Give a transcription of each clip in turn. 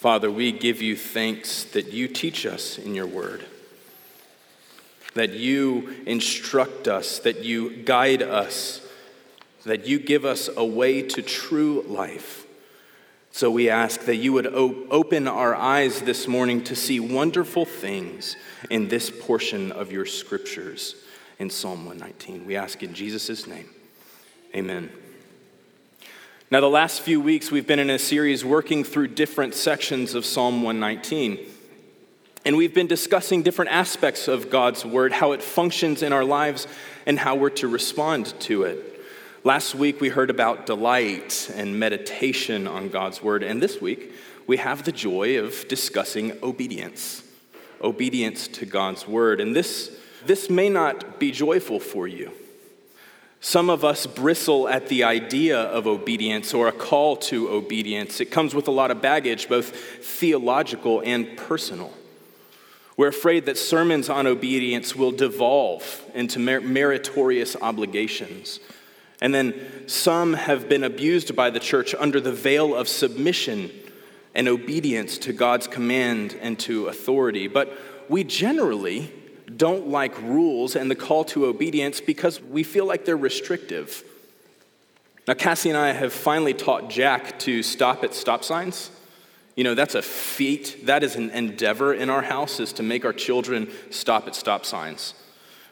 Father, we give you thanks that you teach us in your word, that you instruct us, that you guide us, that you give us a way to true life. So we ask that you would open our eyes this morning to see wonderful things in this portion of your scriptures in Psalm 119. We ask in Jesus' name. Amen. Now, the last few weeks, we've been in a series working through different sections of Psalm 119. And we've been discussing different aspects of God's word, how it functions in our lives, and how we're to respond to it. Last week, we heard about delight and meditation on God's word. And this week, we have the joy of discussing obedience obedience to God's word. And this, this may not be joyful for you. Some of us bristle at the idea of obedience or a call to obedience. It comes with a lot of baggage, both theological and personal. We're afraid that sermons on obedience will devolve into mer- meritorious obligations. And then some have been abused by the church under the veil of submission and obedience to God's command and to authority. But we generally don't like rules and the call to obedience because we feel like they're restrictive. Now, Cassie and I have finally taught Jack to stop at stop signs. You know, that's a feat, that is an endeavor in our house, is to make our children stop at stop signs.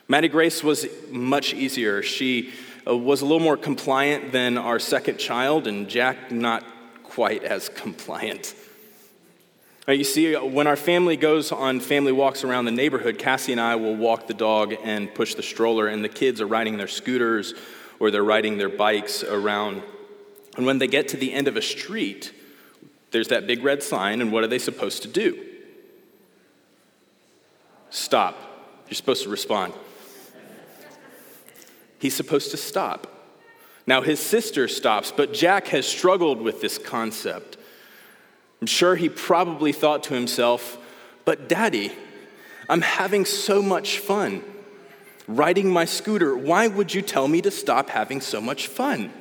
Maddie Grace was much easier. She uh, was a little more compliant than our second child, and Jack not quite as compliant. Now, you see, uh, when our family goes on family walks around the neighborhood, Cassie and I will walk the dog and push the stroller, and the kids are riding their scooters or they're riding their bikes around. And when they get to the end of a street, there's that big red sign, and what are they supposed to do? Stop. You're supposed to respond. He's supposed to stop. Now, his sister stops, but Jack has struggled with this concept. I'm sure he probably thought to himself, but daddy, I'm having so much fun riding my scooter. Why would you tell me to stop having so much fun?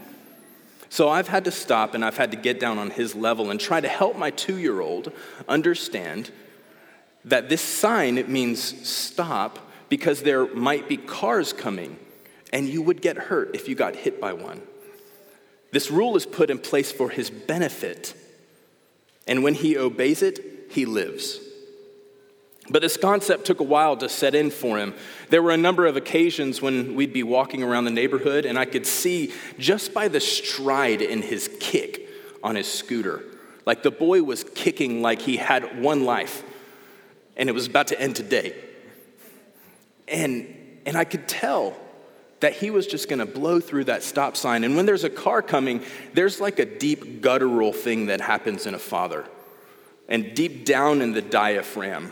So I've had to stop and I've had to get down on his level and try to help my two year old understand that this sign means stop because there might be cars coming and you would get hurt if you got hit by one. This rule is put in place for his benefit and when he obeys it, he lives. But this concept took a while to set in for him. There were a number of occasions when we'd be walking around the neighborhood, and I could see just by the stride in his kick on his scooter, like the boy was kicking like he had one life, and it was about to end today. And, and I could tell that he was just going to blow through that stop sign. And when there's a car coming, there's like a deep guttural thing that happens in a father, and deep down in the diaphragm.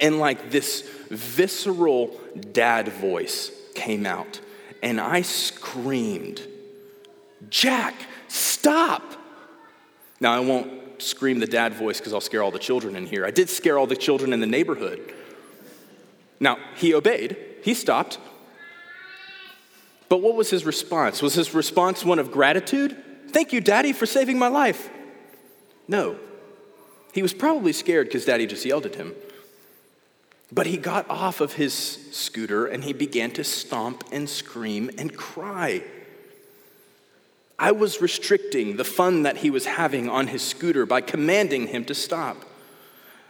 And like this visceral dad voice came out, and I screamed, Jack, stop! Now, I won't scream the dad voice because I'll scare all the children in here. I did scare all the children in the neighborhood. Now, he obeyed, he stopped, but what was his response? Was his response one of gratitude? Thank you, Daddy, for saving my life. No. He was probably scared because Daddy just yelled at him. But he got off of his scooter and he began to stomp and scream and cry. I was restricting the fun that he was having on his scooter by commanding him to stop.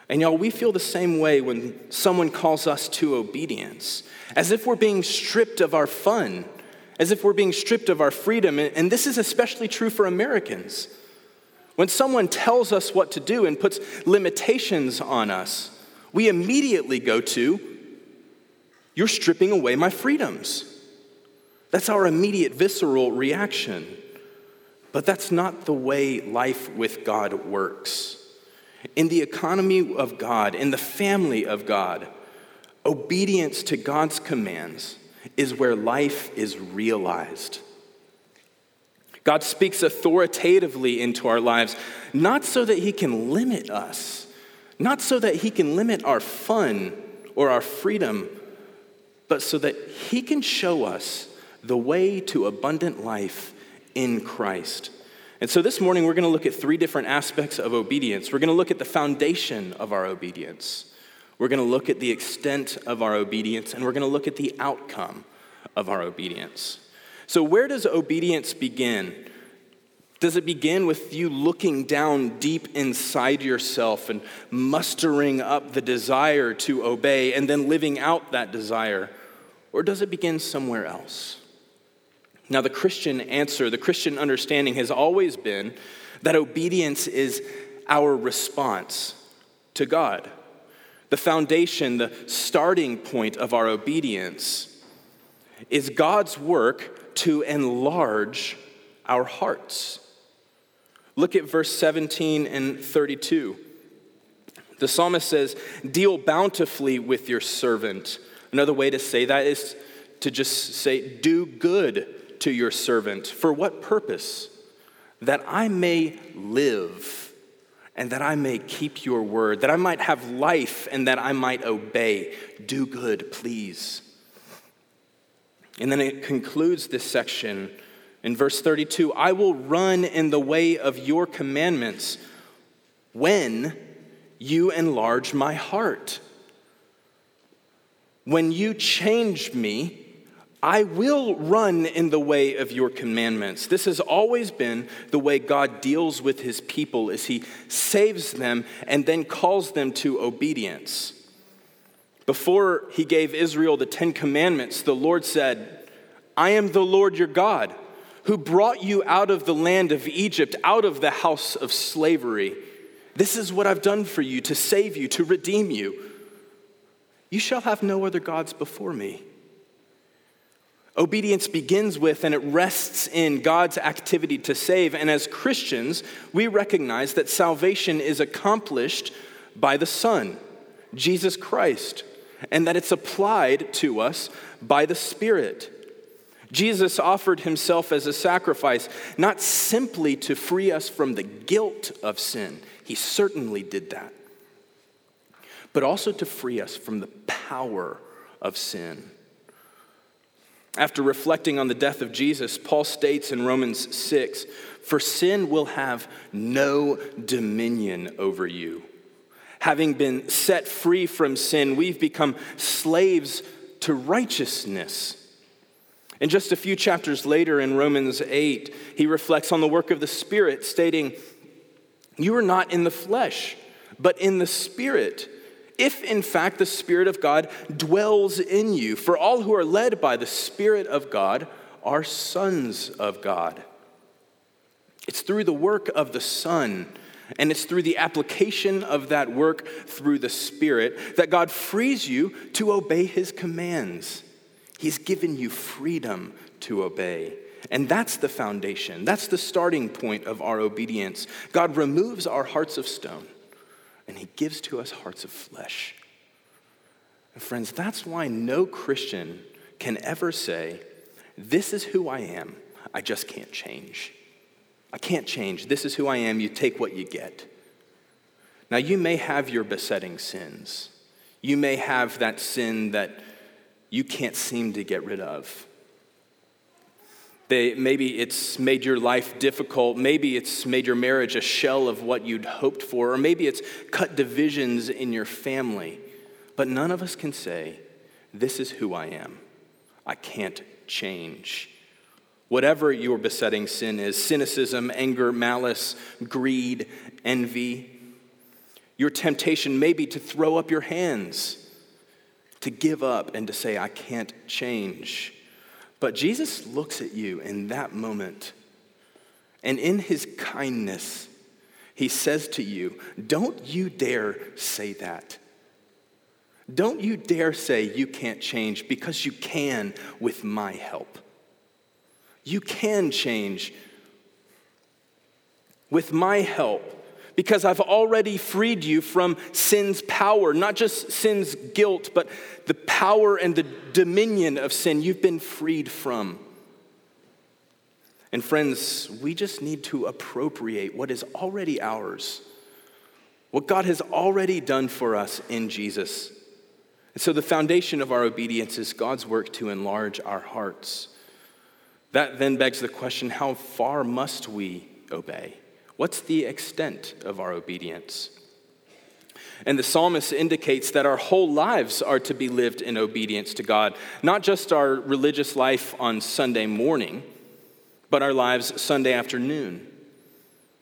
And y'all, we feel the same way when someone calls us to obedience, as if we're being stripped of our fun as if we're being stripped of our freedom. And this is especially true for Americans. When someone tells us what to do and puts limitations on us, we immediately go to, You're stripping away my freedoms. That's our immediate visceral reaction. But that's not the way life with God works. In the economy of God, in the family of God, obedience to God's commands is where life is realized. God speaks authoritatively into our lives, not so that He can limit us, not so that He can limit our fun or our freedom, but so that He can show us the way to abundant life in Christ. And so this morning, we're going to look at three different aspects of obedience. We're going to look at the foundation of our obedience, we're going to look at the extent of our obedience, and we're going to look at the outcome of our obedience. So, where does obedience begin? Does it begin with you looking down deep inside yourself and mustering up the desire to obey and then living out that desire? Or does it begin somewhere else? Now, the Christian answer, the Christian understanding has always been that obedience is our response to God. The foundation, the starting point of our obedience is God's work to enlarge our hearts. Look at verse 17 and 32. The psalmist says, Deal bountifully with your servant. Another way to say that is to just say, Do good to your servant. For what purpose? That I may live and that I may keep your word, that I might have life and that I might obey. Do good, please. And then it concludes this section in verse 32 I will run in the way of your commandments when you enlarge my heart. When you change me, I will run in the way of your commandments. This has always been the way God deals with his people is he saves them and then calls them to obedience. Before he gave Israel the 10 commandments, the Lord said, "I am the Lord your God, who brought you out of the land of Egypt, out of the house of slavery. This is what I've done for you to save you, to redeem you. You shall have no other gods before me." Obedience begins with and it rests in God's activity to save. And as Christians, we recognize that salvation is accomplished by the Son, Jesus Christ, and that it's applied to us by the Spirit. Jesus offered himself as a sacrifice, not simply to free us from the guilt of sin, he certainly did that, but also to free us from the power of sin. After reflecting on the death of Jesus, Paul states in Romans 6 For sin will have no dominion over you. Having been set free from sin, we've become slaves to righteousness. And just a few chapters later in Romans 8, he reflects on the work of the Spirit, stating, You are not in the flesh, but in the Spirit if in fact the Spirit of God dwells in you. For all who are led by the Spirit of God are sons of God. It's through the work of the Son, and it's through the application of that work through the Spirit that God frees you to obey His commands. He's given you freedom to obey. And that's the foundation. That's the starting point of our obedience. God removes our hearts of stone and he gives to us hearts of flesh. And friends, that's why no Christian can ever say, This is who I am, I just can't change. I can't change. This is who I am. You take what you get. Now, you may have your besetting sins. You may have that sin that you can't seem to get rid of. They, maybe it's made your life difficult. Maybe it's made your marriage a shell of what you'd hoped for. Or maybe it's cut divisions in your family. But none of us can say, This is who I am. I can't change. Whatever your besetting sin is cynicism, anger, malice, greed, envy your temptation may be to throw up your hands, to give up, and to say, I can't change. But Jesus looks at you in that moment, and in his kindness, he says to you, Don't you dare say that. Don't you dare say you can't change because you can with my help. You can change with my help because I've already freed you from sin's power, not just sin's guilt, but the power and the dominion of sin you've been freed from. And friends, we just need to appropriate what is already ours, what God has already done for us in Jesus. And so the foundation of our obedience is God's work to enlarge our hearts. That then begs the question how far must we obey? What's the extent of our obedience? And the psalmist indicates that our whole lives are to be lived in obedience to God, not just our religious life on Sunday morning, but our lives Sunday afternoon,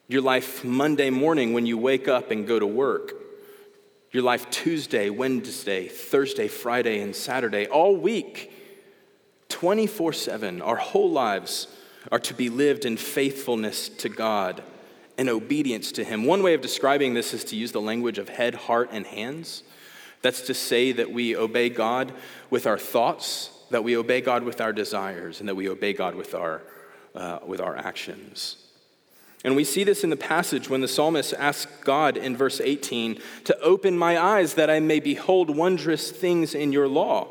your life Monday morning when you wake up and go to work, your life Tuesday, Wednesday, Thursday, Friday, and Saturday, all week, 24 7. Our whole lives are to be lived in faithfulness to God and obedience to Him. One way of describing this is to use the language of head, heart, and hands. That's to say that we obey God with our thoughts, that we obey God with our desires, and that we obey God with our, uh, with our actions. And we see this in the passage when the psalmist asks God in verse 18 to open my eyes that I may behold wondrous things in your law.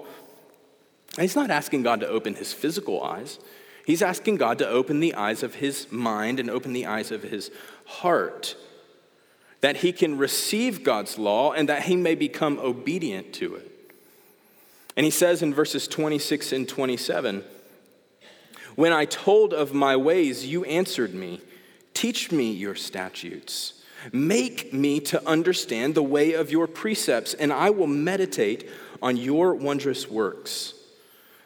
And he's not asking God to open his physical eyes. He's asking God to open the eyes of his mind and open the eyes of his heart, that he can receive God's law and that he may become obedient to it. And he says in verses 26 and 27 When I told of my ways, you answered me. Teach me your statutes. Make me to understand the way of your precepts, and I will meditate on your wondrous works.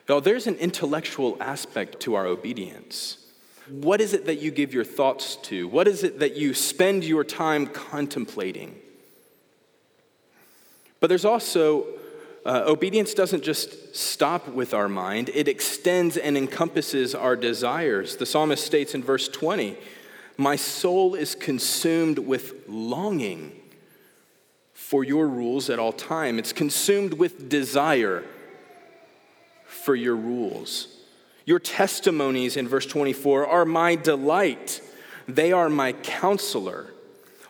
Now, there's an intellectual aspect to our obedience. What is it that you give your thoughts to? What is it that you spend your time contemplating? But there's also, uh, obedience doesn't just stop with our mind, it extends and encompasses our desires. The psalmist states in verse 20, My soul is consumed with longing for your rules at all time. It's consumed with desire for your rules. Your testimonies in verse 24 are my delight, they are my counselor.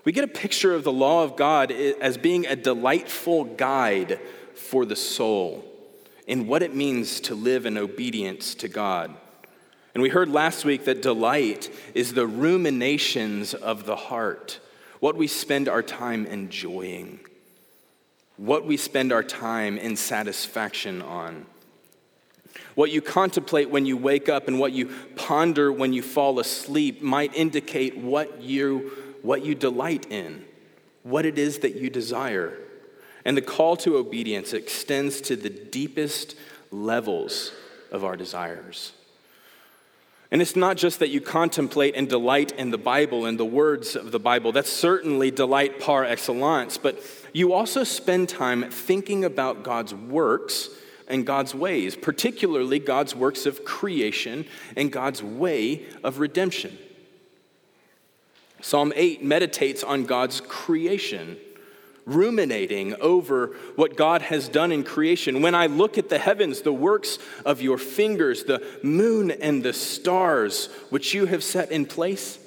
We get a picture of the law of God as being a delightful guide for the soul in what it means to live in obedience to God. And we heard last week that delight is the ruminations of the heart, what we spend our time enjoying, what we spend our time in satisfaction on. What you contemplate when you wake up and what you ponder when you fall asleep might indicate what you, what you delight in, what it is that you desire. And the call to obedience extends to the deepest levels of our desires. And it's not just that you contemplate and delight in the Bible and the words of the Bible. That's certainly delight par excellence. But you also spend time thinking about God's works and God's ways, particularly God's works of creation and God's way of redemption. Psalm 8 meditates on God's creation, ruminating over what God has done in creation. When I look at the heavens, the works of your fingers, the moon and the stars which you have set in place,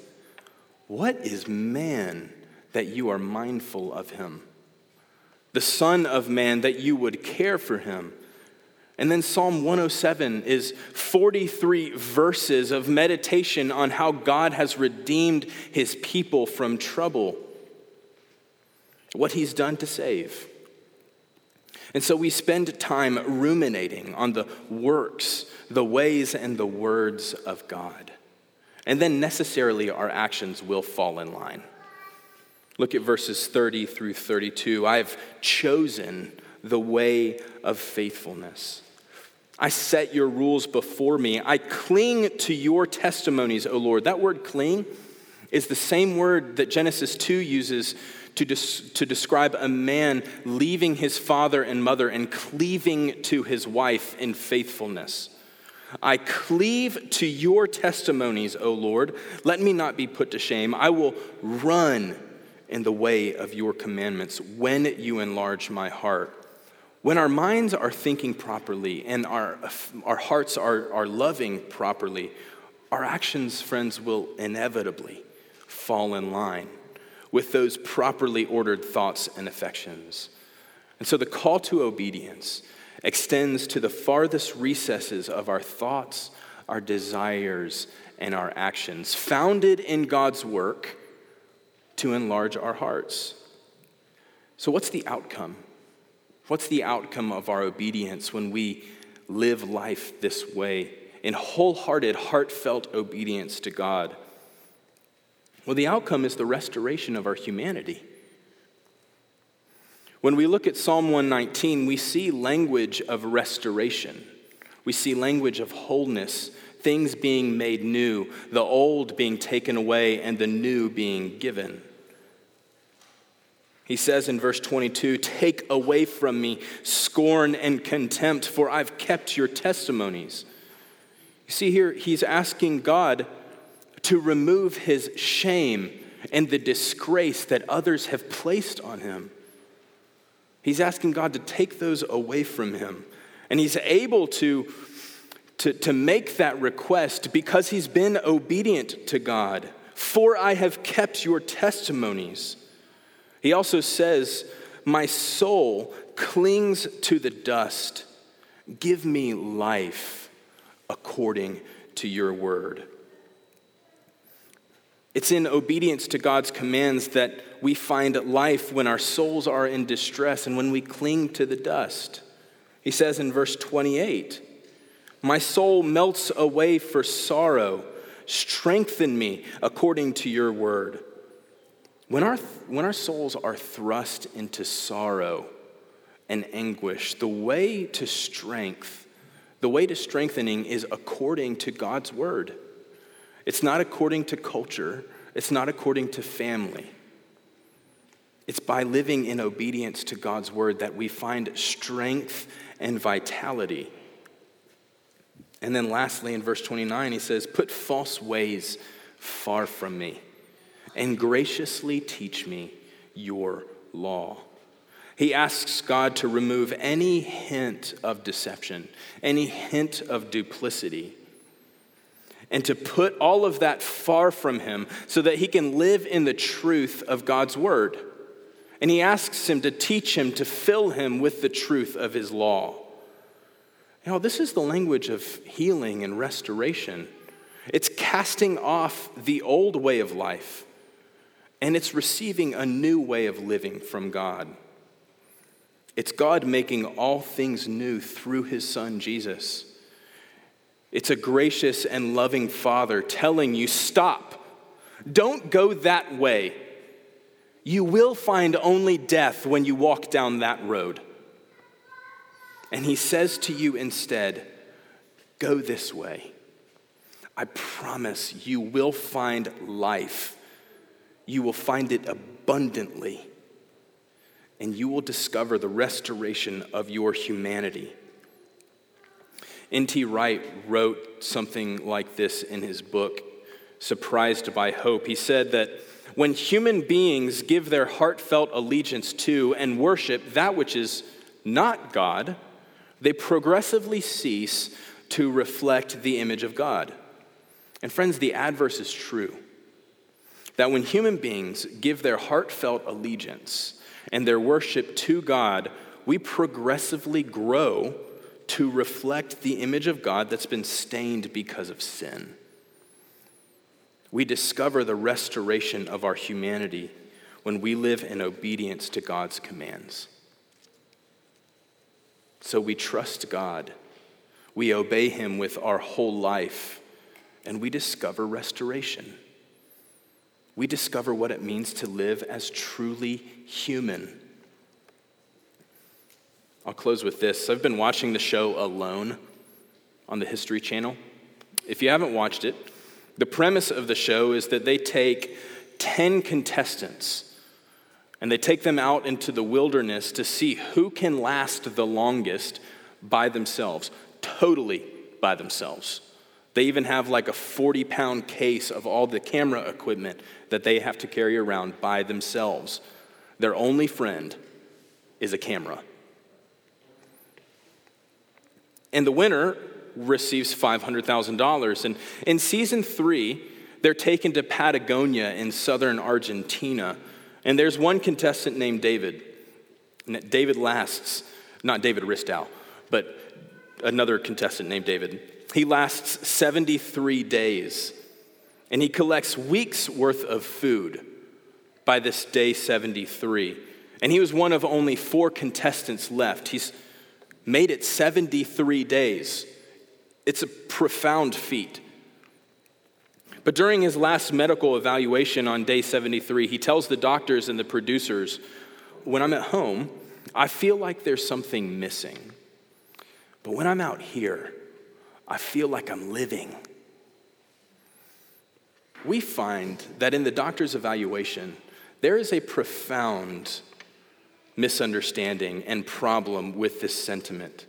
what is man that you are mindful of him? The Son of Man that you would care for him. And then Psalm 107 is 43 verses of meditation on how God has redeemed his people from trouble, what he's done to save. And so we spend time ruminating on the works, the ways, and the words of God. And then necessarily our actions will fall in line. Look at verses 30 through 32. I've chosen the way of faithfulness. I set your rules before me. I cling to your testimonies, O Lord. That word cling is the same word that Genesis 2 uses to, des- to describe a man leaving his father and mother and cleaving to his wife in faithfulness. I cleave to your testimonies, O Lord. Let me not be put to shame. I will run in the way of your commandments when you enlarge my heart. When our minds are thinking properly and our, our hearts are, are loving properly, our actions, friends, will inevitably fall in line with those properly ordered thoughts and affections. And so the call to obedience extends to the farthest recesses of our thoughts, our desires, and our actions, founded in God's work to enlarge our hearts. So, what's the outcome? What's the outcome of our obedience when we live life this way in wholehearted, heartfelt obedience to God? Well, the outcome is the restoration of our humanity. When we look at Psalm 119, we see language of restoration. We see language of wholeness, things being made new, the old being taken away, and the new being given. He says in verse 22 Take away from me scorn and contempt, for I've kept your testimonies. You see, here he's asking God to remove his shame and the disgrace that others have placed on him. He's asking God to take those away from him. And he's able to, to, to make that request because he's been obedient to God. For I have kept your testimonies. He also says, My soul clings to the dust. Give me life according to your word. It's in obedience to God's commands that we find life when our souls are in distress and when we cling to the dust. He says in verse 28 My soul melts away for sorrow. Strengthen me according to your word. When our, when our souls are thrust into sorrow and anguish, the way to strength, the way to strengthening is according to God's word. It's not according to culture, it's not according to family. It's by living in obedience to God's word that we find strength and vitality. And then lastly, in verse 29, he says, Put false ways far from me and graciously teach me your law. He asks God to remove any hint of deception, any hint of duplicity and to put all of that far from him so that he can live in the truth of God's word. And he asks him to teach him, to fill him with the truth of his law. You know, this is the language of healing and restoration. It's casting off the old way of life, and it's receiving a new way of living from God. It's God making all things new through his son Jesus. It's a gracious and loving father telling you, stop. Don't go that way. You will find only death when you walk down that road. And he says to you instead, go this way. I promise you will find life. You will find it abundantly. And you will discover the restoration of your humanity. N.T. Wright wrote something like this in his book, Surprised by Hope. He said that when human beings give their heartfelt allegiance to and worship that which is not God, they progressively cease to reflect the image of God. And friends, the adverse is true. That when human beings give their heartfelt allegiance and their worship to God, we progressively grow to reflect the image of God that's been stained because of sin. We discover the restoration of our humanity when we live in obedience to God's commands. So we trust God, we obey Him with our whole life, and we discover restoration. We discover what it means to live as truly human I'll close with this. I've been watching the show Alone on the History Channel. If you haven't watched it, the premise of the show is that they take 10 contestants and they take them out into the wilderness to see who can last the longest by themselves, totally by themselves. They even have like a 40 pound case of all the camera equipment that they have to carry around by themselves. Their only friend is a camera. And the winner receives $500,000. And in season three, they're taken to Patagonia in southern Argentina. And there's one contestant named David. David lasts, not David Ristow, but another contestant named David. He lasts 73 days. And he collects weeks worth of food by this day 73. And he was one of only four contestants left. He's made it 73 days. It's a profound feat. But during his last medical evaluation on day 73, he tells the doctors and the producers, When I'm at home, I feel like there's something missing. But when I'm out here, I feel like I'm living. We find that in the doctor's evaluation, there is a profound misunderstanding and problem with this sentiment.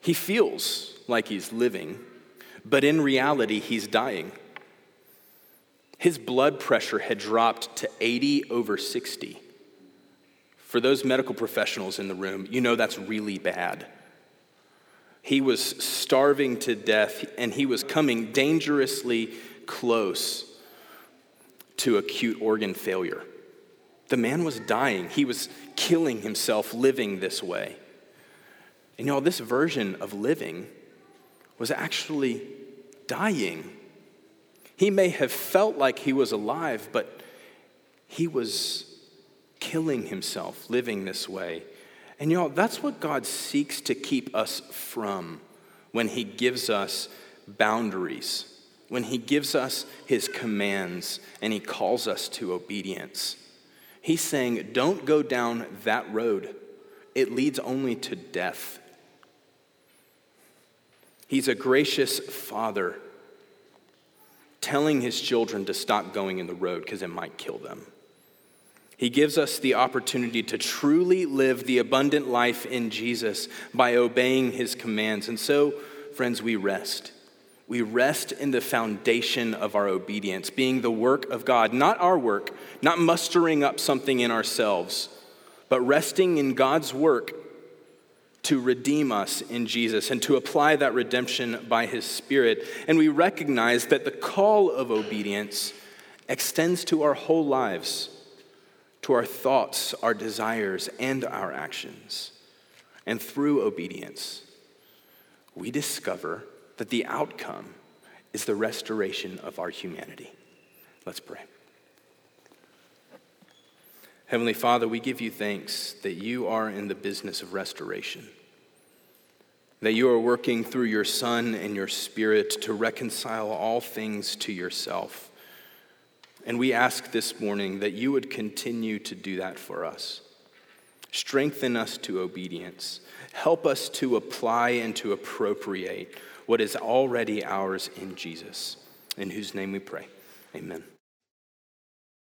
He feels like he's living, but in reality, he's dying. His blood pressure had dropped to 80 over 60. For those medical professionals in the room, you know that's really bad. He was starving to death and he was coming dangerously close to acute organ failure. The man was dying. He was killing himself living this way. And you know, this version of living was actually dying. He may have felt like he was alive, but he was killing himself living this way. And y'all, that's what God seeks to keep us from when he gives us boundaries, when he gives us his commands, and he calls us to obedience. He's saying, don't go down that road. It leads only to death. He's a gracious father telling his children to stop going in the road because it might kill them. He gives us the opportunity to truly live the abundant life in Jesus by obeying his commands. And so, friends, we rest. We rest in the foundation of our obedience, being the work of God, not our work, not mustering up something in ourselves, but resting in God's work to redeem us in Jesus and to apply that redemption by his Spirit. And we recognize that the call of obedience extends to our whole lives to our thoughts, our desires, and our actions. And through obedience, we discover that the outcome is the restoration of our humanity. Let's pray. Heavenly Father, we give you thanks that you are in the business of restoration, that you are working through your Son and your Spirit to reconcile all things to yourself. And we ask this morning that you would continue to do that for us. Strengthen us to obedience. Help us to apply and to appropriate what is already ours in Jesus, in whose name we pray. Amen.